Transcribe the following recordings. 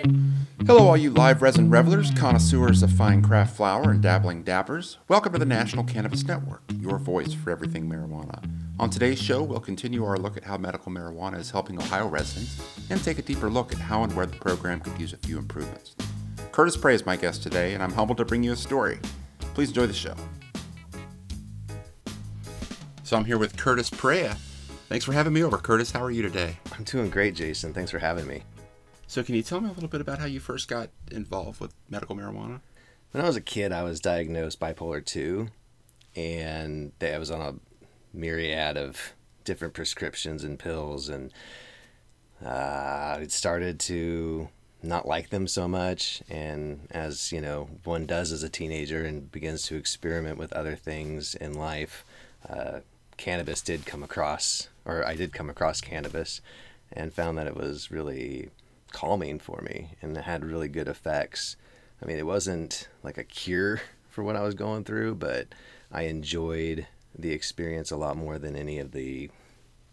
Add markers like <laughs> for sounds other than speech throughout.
Hello, all you live resin revelers, connoisseurs of fine craft flower, and dabbling dabbers. Welcome to the National Cannabis Network, your voice for everything marijuana. On today's show, we'll continue our look at how medical marijuana is helping Ohio residents and take a deeper look at how and where the program could use a few improvements. Curtis Prey is my guest today, and I'm humbled to bring you a story. Please enjoy the show. So I'm here with Curtis Prey. Thanks for having me over. Curtis, how are you today? I'm doing great, Jason. Thanks for having me. So, can you tell me a little bit about how you first got involved with medical marijuana? When I was a kid, I was diagnosed bipolar 2, and I was on a myriad of different prescriptions and pills, and uh, I started to not like them so much. And as you know, one does as a teenager and begins to experiment with other things in life, uh, cannabis did come across, or I did come across cannabis, and found that it was really calming for me and it had really good effects. I mean, it wasn't like a cure <laughs> for what I was going through, but I enjoyed the experience a lot more than any of the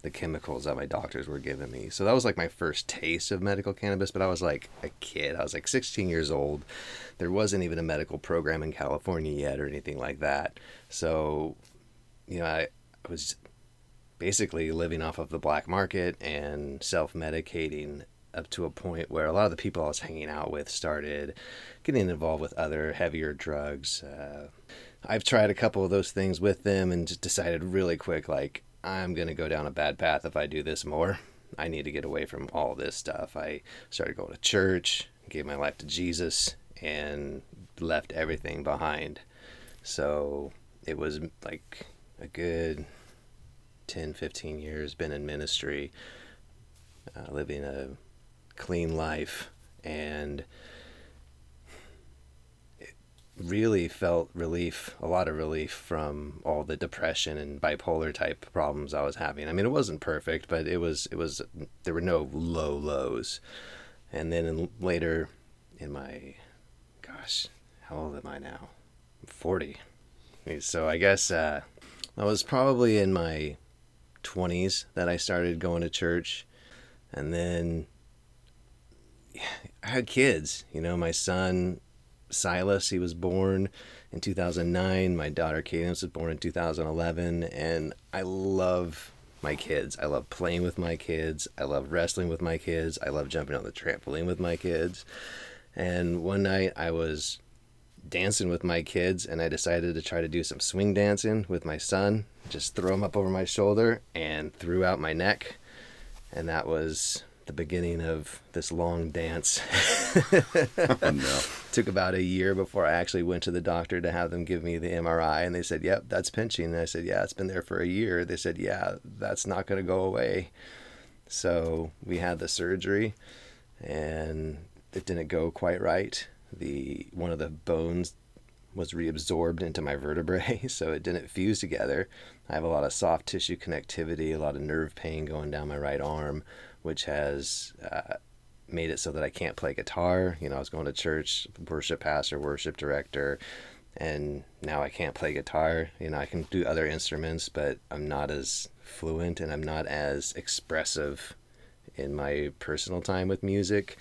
the chemicals that my doctors were giving me. So that was like my first taste of medical cannabis, but I was like a kid. I was like 16 years old. There wasn't even a medical program in California yet or anything like that. So, you know, I, I was basically living off of the black market and self-medicating up to a point where a lot of the people I was hanging out with started getting involved with other heavier drugs. Uh, I've tried a couple of those things with them and just decided really quick, like, I'm going to go down a bad path if I do this more. I need to get away from all this stuff. I started going to church, gave my life to Jesus, and left everything behind. So it was like a good 10, 15 years been in ministry, uh, living a clean life and really felt relief, a lot of relief from all the depression and bipolar type problems I was having. I mean, it wasn't perfect, but it was it was there were no low lows. And then in, later in my gosh, how old am I now? I'm 40. So I guess uh, I was probably in my 20s that I started going to church. And then I had kids. You know, my son Silas, he was born in 2009. My daughter Cadence was born in 2011, and I love my kids. I love playing with my kids. I love wrestling with my kids. I love jumping on the trampoline with my kids. And one night I was dancing with my kids and I decided to try to do some swing dancing with my son. Just throw him up over my shoulder and threw out my neck. And that was the beginning of this long dance. <laughs> oh, no. Took about a year before I actually went to the doctor to have them give me the MRI, and they said, "Yep, that's pinching." And I said, "Yeah, it's been there for a year." They said, "Yeah, that's not going to go away." So we had the surgery, and it didn't go quite right. The one of the bones was reabsorbed into my vertebrae, <laughs> so it didn't fuse together. I have a lot of soft tissue connectivity, a lot of nerve pain going down my right arm which has uh, made it so that I can't play guitar. You know, I was going to church, worship pastor, worship director, and now I can't play guitar. You know, I can do other instruments, but I'm not as fluent and I'm not as expressive in my personal time with music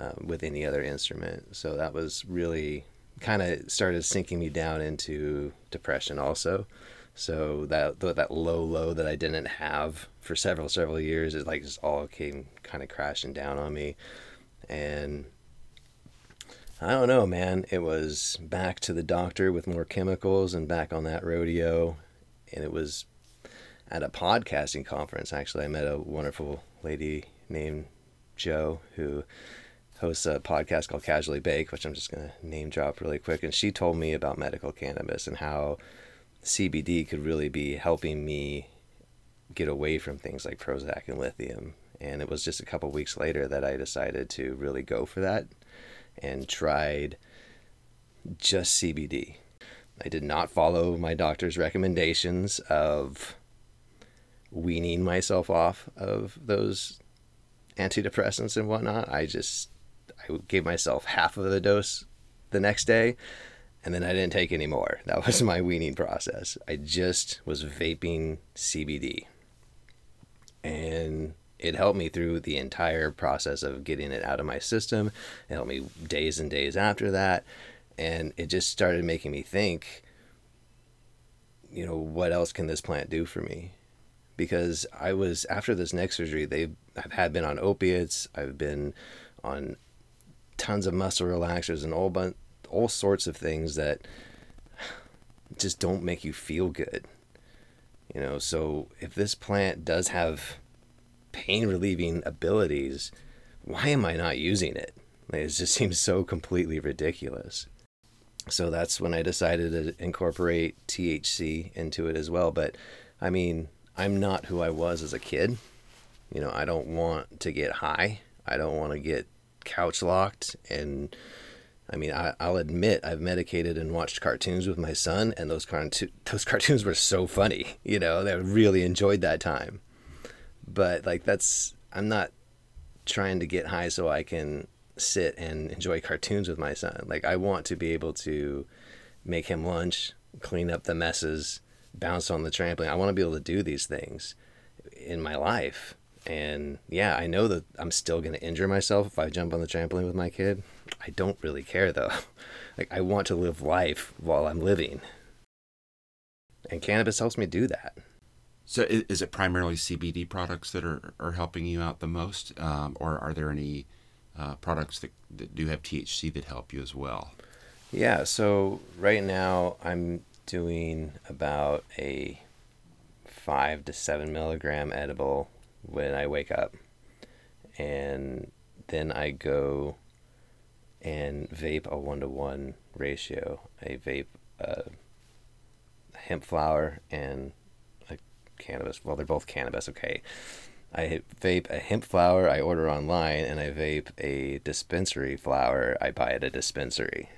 uh, with any other instrument. So that was really kind of started sinking me down into depression also. So that that low low that I didn't have for several several years is like just all came kind of crashing down on me, and I don't know, man. It was back to the doctor with more chemicals and back on that rodeo, and it was at a podcasting conference. Actually, I met a wonderful lady named Joe who hosts a podcast called Casually Bake, which I'm just gonna name drop really quick, and she told me about medical cannabis and how CBD could really be helping me get away from things like Prozac and lithium. And it was just a couple weeks later that I decided to really go for that and tried just CBD. I did not follow my doctor's recommendations of weaning myself off of those antidepressants and whatnot. I just I gave myself half of the dose the next day and then I didn't take any more. <laughs> That was my weaning process. I just was vaping CBD. And it helped me through the entire process of getting it out of my system. It helped me days and days after that. And it just started making me think, you know, what else can this plant do for me? Because I was, after this neck surgery, they I've had been on opiates, I've been on tons of muscle relaxers and all, but all sorts of things that just don't make you feel good. You know, so if this plant does have pain relieving abilities, why am I not using it? Like, it just <laughs> seems so completely ridiculous. So that's when I decided to incorporate THC into it as well. But I mean, I'm not who I was as a kid. You know, I don't want to get high. I don't want to get couch locked. And I mean, I, will admit I've medicated and watched cartoons with my son, and those, cartoon, <laughs> those cartoons were so funny. You know, they really enjoyed that time but like that's I'm not trying to get high so I can sit and enjoy cartoons with my son. Like I want to be able to make him lunch, clean up the messes, bounce on the trampoline. I want to be able to do these things in my life. And yeah, I know that I'm still going to injure myself if I jump on the trampoline with my kid. I don't really care though. <laughs> like I want to live life while I'm living. And cannabis helps me do that. So is it primarily CBD products that are, are helping you out the most, um, or are there any uh, products that, that do have THC that help you as well? Yeah, so right now I'm doing about a five to seven milligram edible when I wake up, and then I go and vape a one to one ratio. I vape uh, hemp flower and a cannabis. Well, they're both cannabis. Okay. I vape a hemp flower I order online, and I vape a dispensary flower I buy at a dispensary.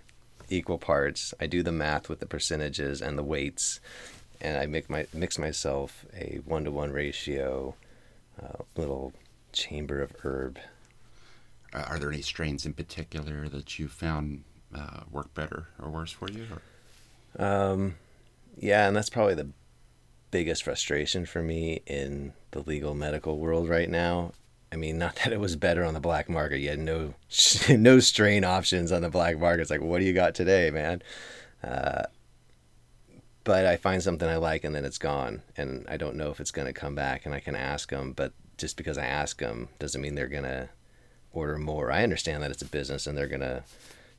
Equal parts. I do the math with the percentages and the weights, and I make my mix myself a one to one ratio, uh, little chamber of herb. Are there any strains in particular that you found uh, work better or worse for you? Or? Um, yeah, and that's probably the biggest frustration for me in the legal medical world right now. I mean, not that it was better on the black market. You had no <laughs> no strain options on the black market. It's like, what do you got today, man? Uh, but I find something I like and then it's gone, and I don't know if it's gonna come back. And I can ask them, but just because I ask them doesn't mean they're gonna order more. I understand that it's a business and they're gonna,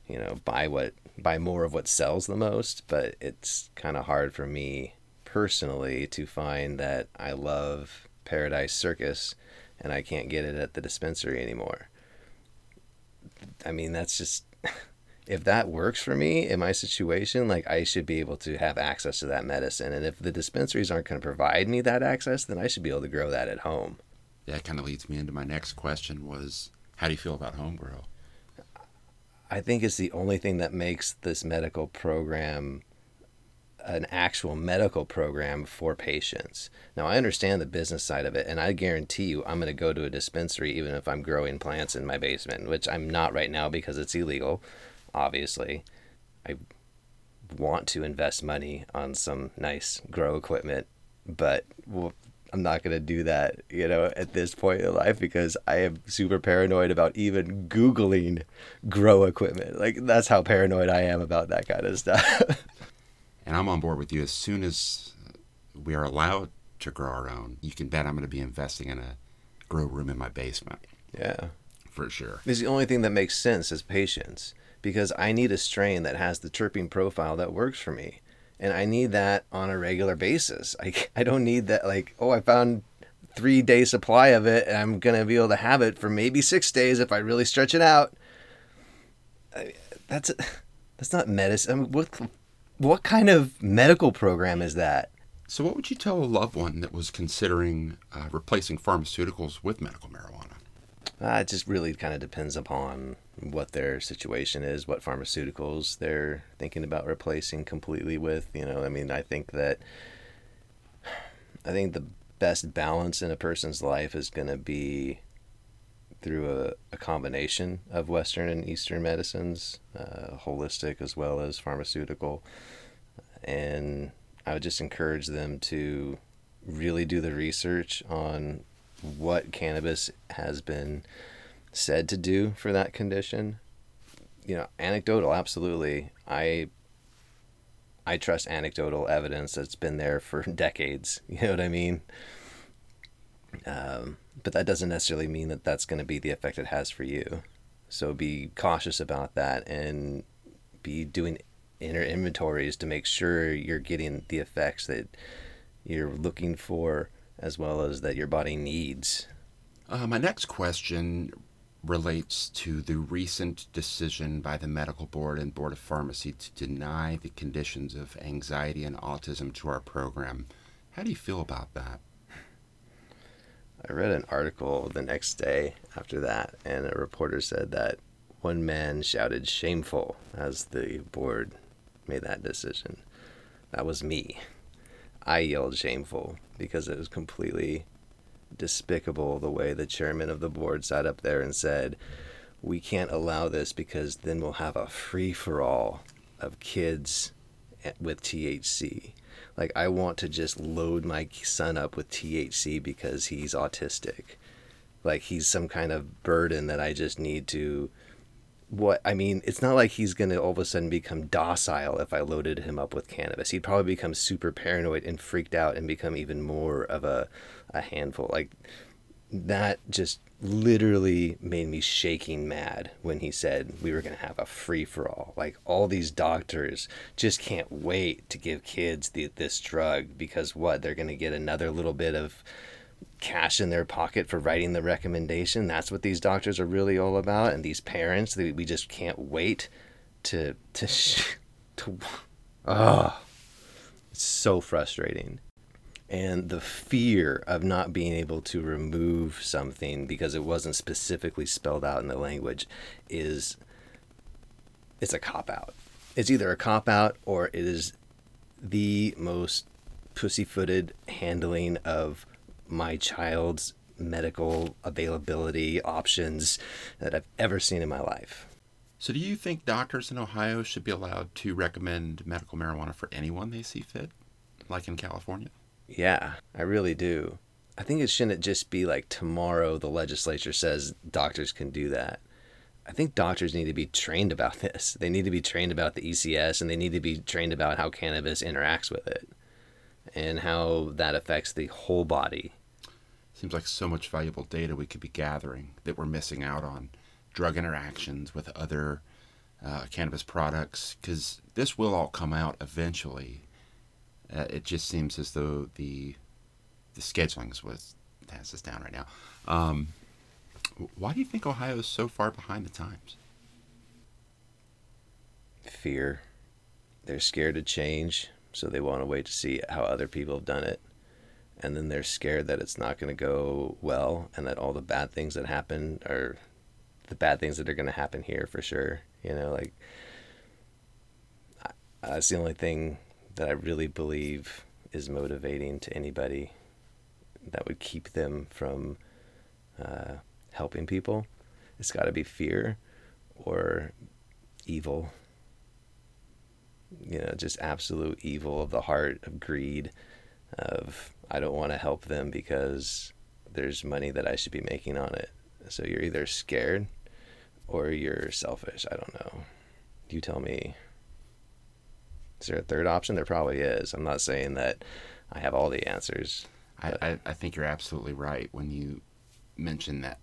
you know, buy what buy more of what sells the most. But it's kind of hard for me personally to find that I love Paradise Circus and I can't get it at the dispensary anymore. I mean, that's just <laughs> if that works for me in my situation, like I should be able to have access to that medicine. And if the dispensaries aren't going to provide me that access, then I should be able to grow that at home. That kind of leads me into my next question was how do you feel about home grow? I think it's the only thing that makes this medical program an actual medical program for patients. Now, I understand the business side of it, and I guarantee you I'm going to go to a dispensary even if I'm growing plants in my basement, which I'm not right now because it's illegal, obviously. I want to invest money on some nice grow equipment, but well, I'm not going to do that, you know, at this point in life because I am super paranoid about even Googling grow equipment. Like, that's how paranoid I am about that kind of stuff. <laughs> and I'm on board with you. As soon as we are allowed to grow our own, you can bet I'm going to be investing in a grow room in my basement. Yeah, for sure. It's the only thing that makes sense is patients because I need a strain that has the terpene profile that works for me. And I need that on a regular basis. I, <laughs> I don't need that, like, oh, I found three day supply of it and I'm going to be able to have it for maybe six days if I really stretch it out. I, that's <laughs> that's not medicine. I mean, what what kind of medical program is that? So, what would you tell a loved one that was considering uh, replacing pharmaceuticals with medical marijuana? Uh, it just really kind of depends upon what their situation is, what pharmaceuticals they're thinking about replacing completely with. You know, I mean, I think that I think the best balance in a person's life is going to be through a, a, combination of Western and Eastern medicines, uh, holistic as well as pharmaceutical. And I would just encourage them to really do the research on what cannabis has been said to do for that condition. You know, anecdotal, absolutely. I I trust anecdotal evidence that's been there for <laughs> decades. You know what I mean? Um, but that doesn't necessarily mean that that's going to be the effect it has for you. So be cautious about that and be doing inner inventories to make sure you're getting the effects that you're looking for as well as that your body needs. Uh, my next question relates to the recent decision by the Medical Board and Board of Pharmacy to deny the conditions of anxiety and autism to our program. How do you feel about that? I read an article the next day after that, and a reporter said that one man shouted shameful as the board made that decision. That was me. I yelled shameful because it was completely despicable the way the chairman of the board sat up there and said, We can't allow this because then we'll have a free for all of kids with THC. Like, I want to just load my son up with THC because he's autistic. Like, he's some kind of burden that I just need to what I mean, it's not like he's gonna all of a sudden become docile if I loaded him up with cannabis. He'd probably become super paranoid and freaked out and become even more of a, a handful. Like that just literally made me shaking mad when he said we were gonna have a free for all. Like all these doctors just can't wait to give kids the, this drug because what they're gonna get another little bit of cash in their pocket for writing the recommendation. That's what these doctors are really all about. And these parents, they, we just can't wait to to to. Oh, it's so frustrating. And the fear of not being able to remove something because it wasn't specifically spelled out in the language is it's a cop out. It's either a cop out or it is the most pussyfooted handling of my child's medical availability options that I've ever seen in my life. So, do you think doctors in Ohio should be allowed to recommend medical marijuana for anyone they see fit, like in California? Yeah, I really do. I think it shouldn't just be like tomorrow the legislature says doctors can do that. I think doctors need to be trained about <laughs> this. They need to be trained about the ECS and they need to be trained about how cannabis interacts with it and how that affects the whole body Seems like so much valuable data we could be gathering that we're missing out on. Drug interactions with other uh, cannabis products, because this will all come out eventually. Uh, it just seems as though the the scheduling is what has us down right now. Um, why do you think Ohio is so far behind the times? Fear. They're scared to change, so they want to wait to see how other people have done it and then they're scared that it's not going to go well and that all the bad things that happen are the bad things that are going to happen here for sure you know like that's the only thing that i really believe is motivating to anybody that would keep them from uh, helping people it's got to be fear or evil you know just absolute evil of the heart of greed of I don't want to help them because there's money that I should be making on it. So you're either scared or you're selfish. I don't know. You tell me. Is there a third option? There probably is. I'm not saying that I have all the answers. I, I, I think you're absolutely right when you mention that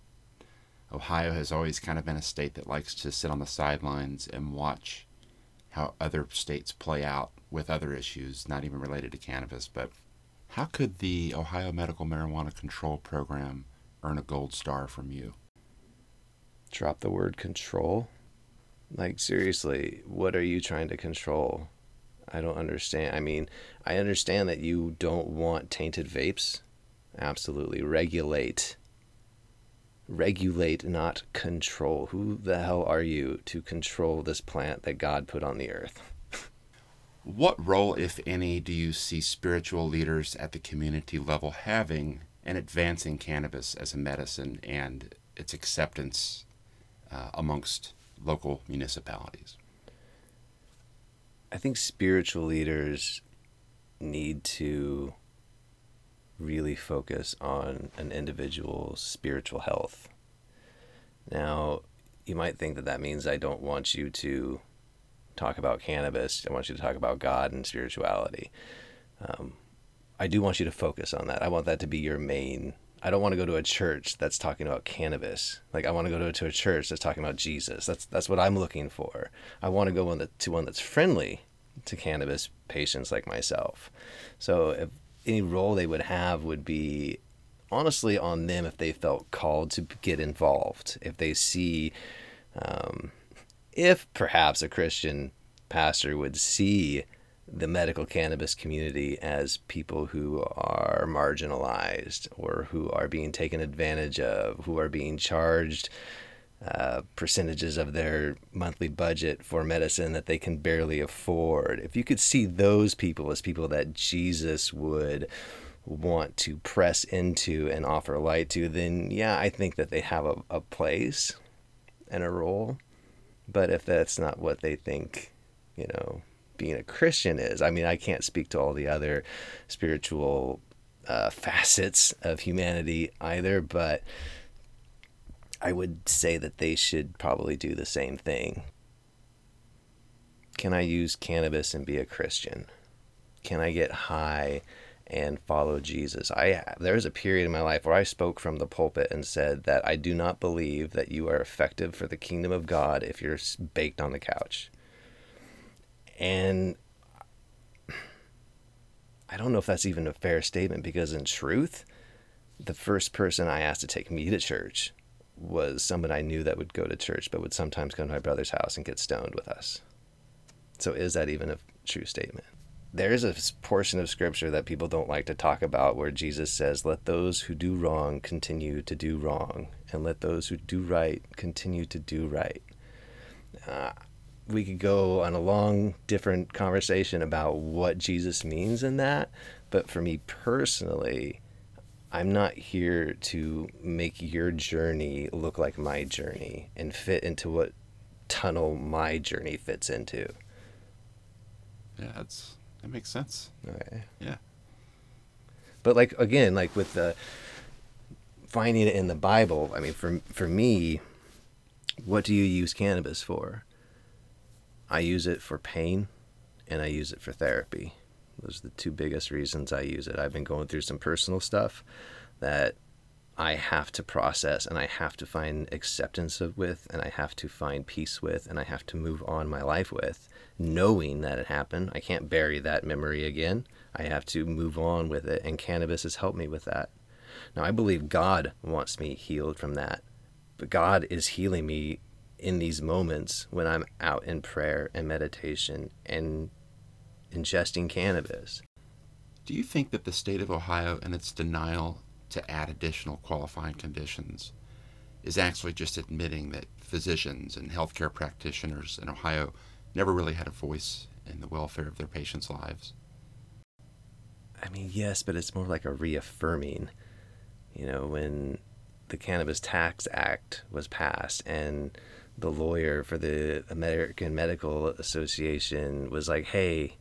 Ohio has always kind of been a state that likes to sit on the sidelines and watch how other states play out with other issues, not even related to cannabis, but how could the Ohio Medical Marijuana Control Program earn a gold star from you? Drop the word control. Like, seriously, what are you trying to control? I don't understand. I mean, I understand that you don't want tainted vapes. Absolutely. Regulate. Regulate, not control. Who the hell are you to control this plant that God put on the earth? <laughs> What role, if any, do you see spiritual leaders at the community level having in advancing cannabis as a medicine and its acceptance uh, amongst local municipalities? I think spiritual leaders need to really focus on an individual's spiritual health. Now, you might think that that means I don't want you to talk about cannabis. I want you to talk about God and spirituality. Um, I do want you to focus on that. I want that to be your main. I don't want to go to a church that's talking about cannabis. Like I want to go to, to a church that's talking about Jesus. That's that's what I'm looking for. I want to go to one that's friendly to cannabis patients like myself. So if any role they would have would be honestly on them if they felt called to get involved. If they see, um, if perhaps a Christian pastor would see the medical cannabis community as people who are marginalized or who are being taken advantage of, who are being charged uh, percentages of their monthly budget for medicine that they can barely afford. If you could see those people as people that Jesus would want to press into and offer light to, then yeah, I think that they have a, a place and a role. But if that's not what they think, you know, being a Christian is, I mean, I can't speak to all the other spiritual uh, facets of humanity either, but I would say that they should probably do the same thing. Can I use cannabis and be a Christian? Can I get high and follow Jesus? I there was a period in my life where I spoke from the pulpit and said that I do not believe that you are effective for the kingdom of God if you're baked on the couch. And I don't know if that's even a fair statement because in truth, the first person I asked to take me to church was someone I knew that would go to church, but would sometimes go to my brother's house and get stoned with us. So, is that even a true statement? There is a portion of scripture that people don't like to talk about where Jesus says, Let those who do wrong continue to do wrong, and let those who do right continue to do right. Uh, we could go on a long, different conversation about what Jesus means in that, but for me personally, I'm not here to make your journey look like my journey and fit into what tunnel my journey fits into. Yeah, that's that makes sense. Okay. Yeah. But like again, like with the finding it in the Bible, I mean for for me, what do you use cannabis for? I use it for pain and I use it for therapy. Those are the two biggest reasons I use it. I've been going through some personal stuff that I have to process and I have to find acceptance of with and I have to find peace with and I have to move on my life with knowing that it happened. I can't bury that memory again. I have to move on with it and cannabis has helped me with that. Now I believe God wants me healed from that. But God is healing me in these moments when I'm out in prayer and meditation and ingesting cannabis. Do you think that the state of Ohio and its denial to add additional qualifying conditions is actually just admitting that physicians and healthcare practitioners in Ohio never really had a voice in the welfare of their patients' lives? I mean, yes, but it's more like a reaffirming. You know, when the Cannabis Tax Act was passed and the lawyer for the American Medical Association was like, hey,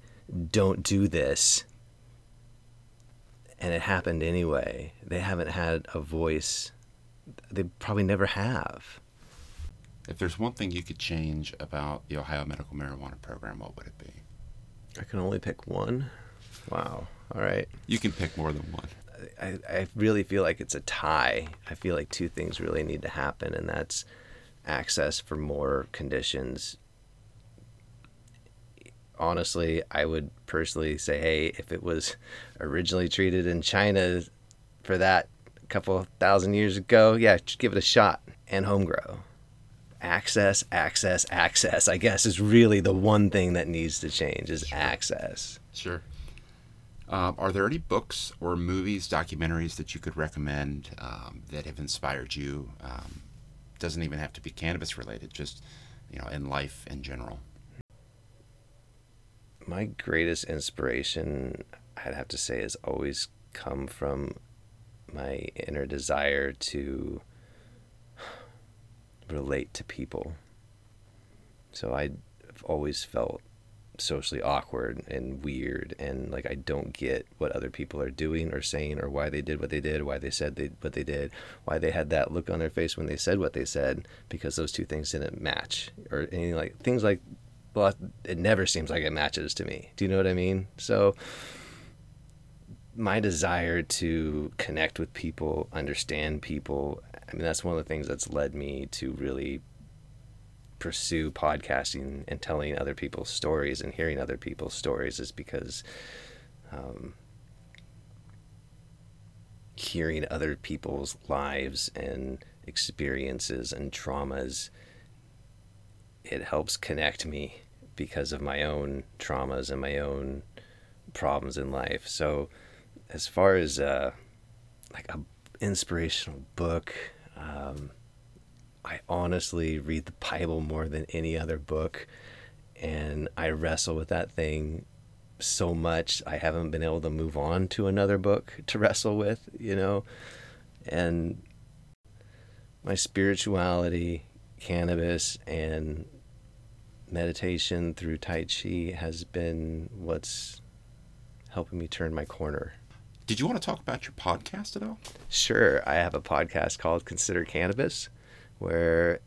don't do this. And it happened anyway. They haven't had a voice. They probably never have. If there's one thing you could change about the Ohio medical marijuana program, what would it be? I can only pick one. Wow. All right. You can pick more than one. I, I really feel like it's a tie. I feel like two things really need to happen, and that's access for more conditions honestly, I would personally say, hey, if it was originally treated in China for that a couple thousand years ago, yeah, give it a shot and home grow. Access, access, access, I guess, is really the one thing that needs to change is sure. access. Sure. Um, are there any books or movies, documentaries that you could recommend um, that have inspired you? Um, doesn't even have to be cannabis related, just you know, in life in general my greatest inspiration, I'd have to say, has always come from my inner desire to relate to people. So I've always felt socially awkward and weird and like I don't get what other people are doing or saying or why they did what they did, why they said they what they did, why they had that look on their face when they said what they said because those two things didn't match or anything like things like well it never seems like it matches to me. Do you know what I mean? So my desire to connect with people, understand people, I mean that's one of the things that's led me to really pursue podcasting and telling other people's stories and hearing other people's stories is because um, hearing other people's lives and experiences and traumas it helps connect me because of my own traumas and my own problems in life. So as far as uh, like a inspirational book um, I honestly read the Bible more than any other book, and I wrestle with that thing so much. I haven't been able to move on to another book to wrestle with, you know, and my spirituality, cannabis, and meditation through Tai Chi has been what's helping me turn my corner. Did you want to talk about your podcast at all? Sure. I have a podcast called Consider Cannabis where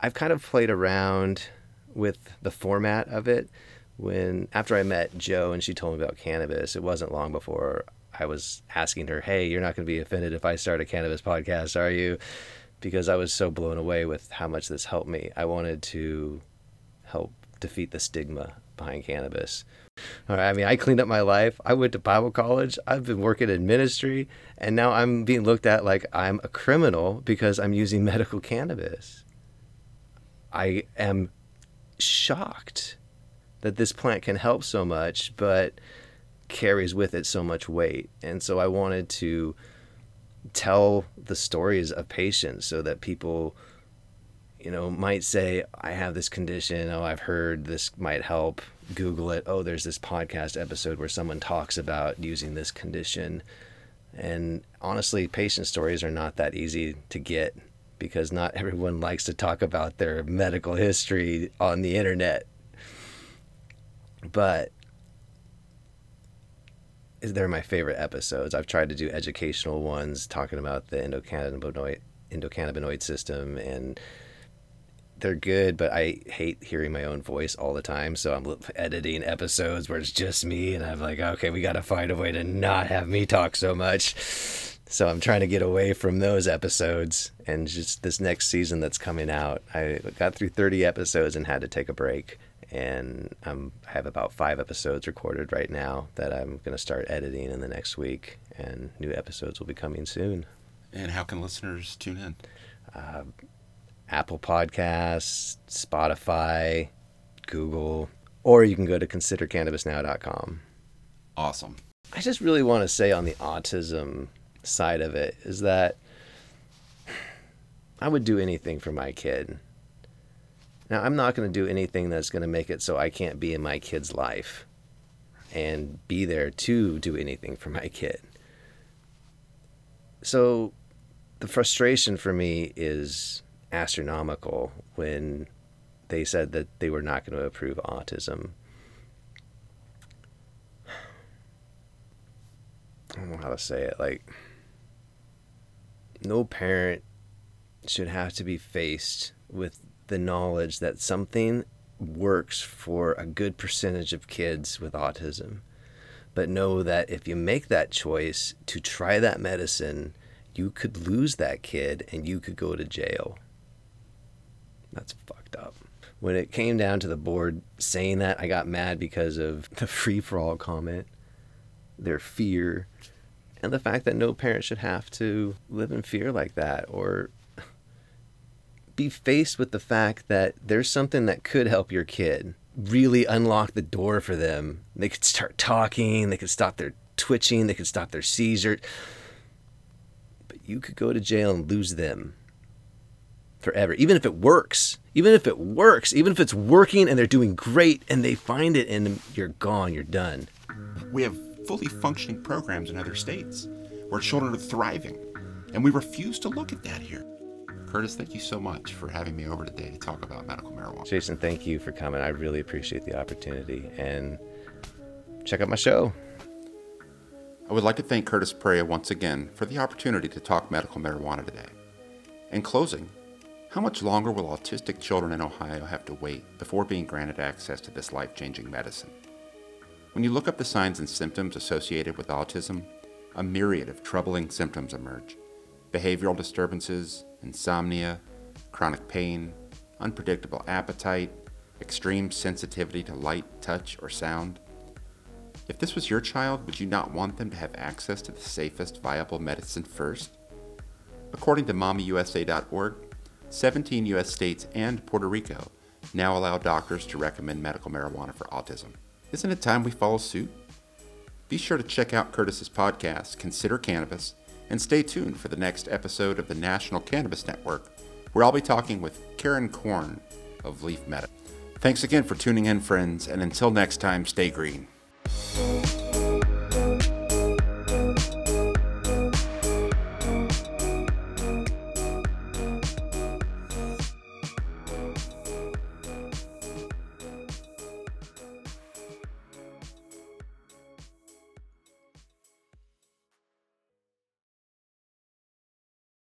I've kind of played around with the format of it. When after I met Joe and she told me about cannabis, it wasn't long before I was asking her, "Hey, you're not going to be offended if I start a cannabis podcast, are you?" Because I was so blown away with how much this helped me. I wanted to help defeat the stigma behind cannabis. All right, I mean, I cleaned up my life. I went to Bible college. I've been working in ministry, and now I'm being looked at like I'm a criminal because I'm using <laughs> medical cannabis. I am shocked that this plant can help so much, but carries with it so much weight. And so I wanted to tell the stories of patients so that people you know, might say, I have this condition. Oh, I've heard this might help. Google it. Oh, there's this podcast episode where someone talks about using this condition. And honestly, patient stories are not that easy to get because not everyone <laughs> likes to talk about their medical history on the internet. But they're my favorite episodes. I've tried to do educational ones talking about the endocannabinoid endocannabinoid system and they're good, but I hate hearing my own voice all the time. So I'm editing episodes where it's just me, and I'm like, okay, we got to find a way to not have me talk so much. So I'm trying to get away from those episodes, and just this next season that's coming out, I got through 30 episodes and had to take a break. And I'm, I have about five episodes recorded right now that I'm going to start editing in the next week, and new episodes will be coming soon. And how can listeners tune in? Uh, Apple Podcasts, Spotify, Google, or you can go to considercannabisnow.com. Awesome. I just really want to say on the autism side of it is that I would do anything for my kid. Now, I'm not going to do anything that's going to make it so I can't be in my kid's life and be there to do anything for my kid. So, the frustration for me is astronomical when they said that they were not going to approve autism. I don't know how to say it. Like, no parent should have to be faced with the knowledge that something works for a good percentage of kids with autism. But know that if you make that choice to try that medicine, you could lose that kid and you could go to jail. That's fucked up. When it came down to the board saying that, I got mad because of the free for all comment, their fear, and the fact that no parent should have to live in fear like that or be faced with the fact that there's something that could help your kid really unlock the door for them. They could start talking, they could stop their twitching, they could stop their seizure. But you could go to jail and lose them forever, even if it works. Even if it works, even if it's working and they're doing great and they find it and you're gone, you're done. We have fully functioning programs in other states where children are thriving, and we refuse to look at that here. Curtis, thank you so much for having me over today to talk about medical marijuana. Jason, thank you for coming. I really appreciate the opportunity. And check out my show. I would like to thank Curtis Perea once again for the opportunity to talk medical marijuana today. In closing, how much longer will autistic children in Ohio have to wait before being granted access to this life changing medicine? When you look up the signs and symptoms associated with autism, a myriad of troubling symptoms emerge behavioral disturbances, insomnia, chronic pain, unpredictable appetite, extreme sensitivity to light, touch, or sound. If this was your child, would you not want them to have access to the safest viable medicine first? According to MommyUSA.org, 17 U.S. states and Puerto Rico now allow doctors to recommend medical marijuana for autism. Isn't it time we follow suit? Be sure to check out Curtis's podcast, Consider Cannabis, and stay tuned for the next episode of the National Cannabis Network, where I'll be talking with Karen Korn of Leaf Meta. Thanks again for tuning in, friends, and until next time, stay green.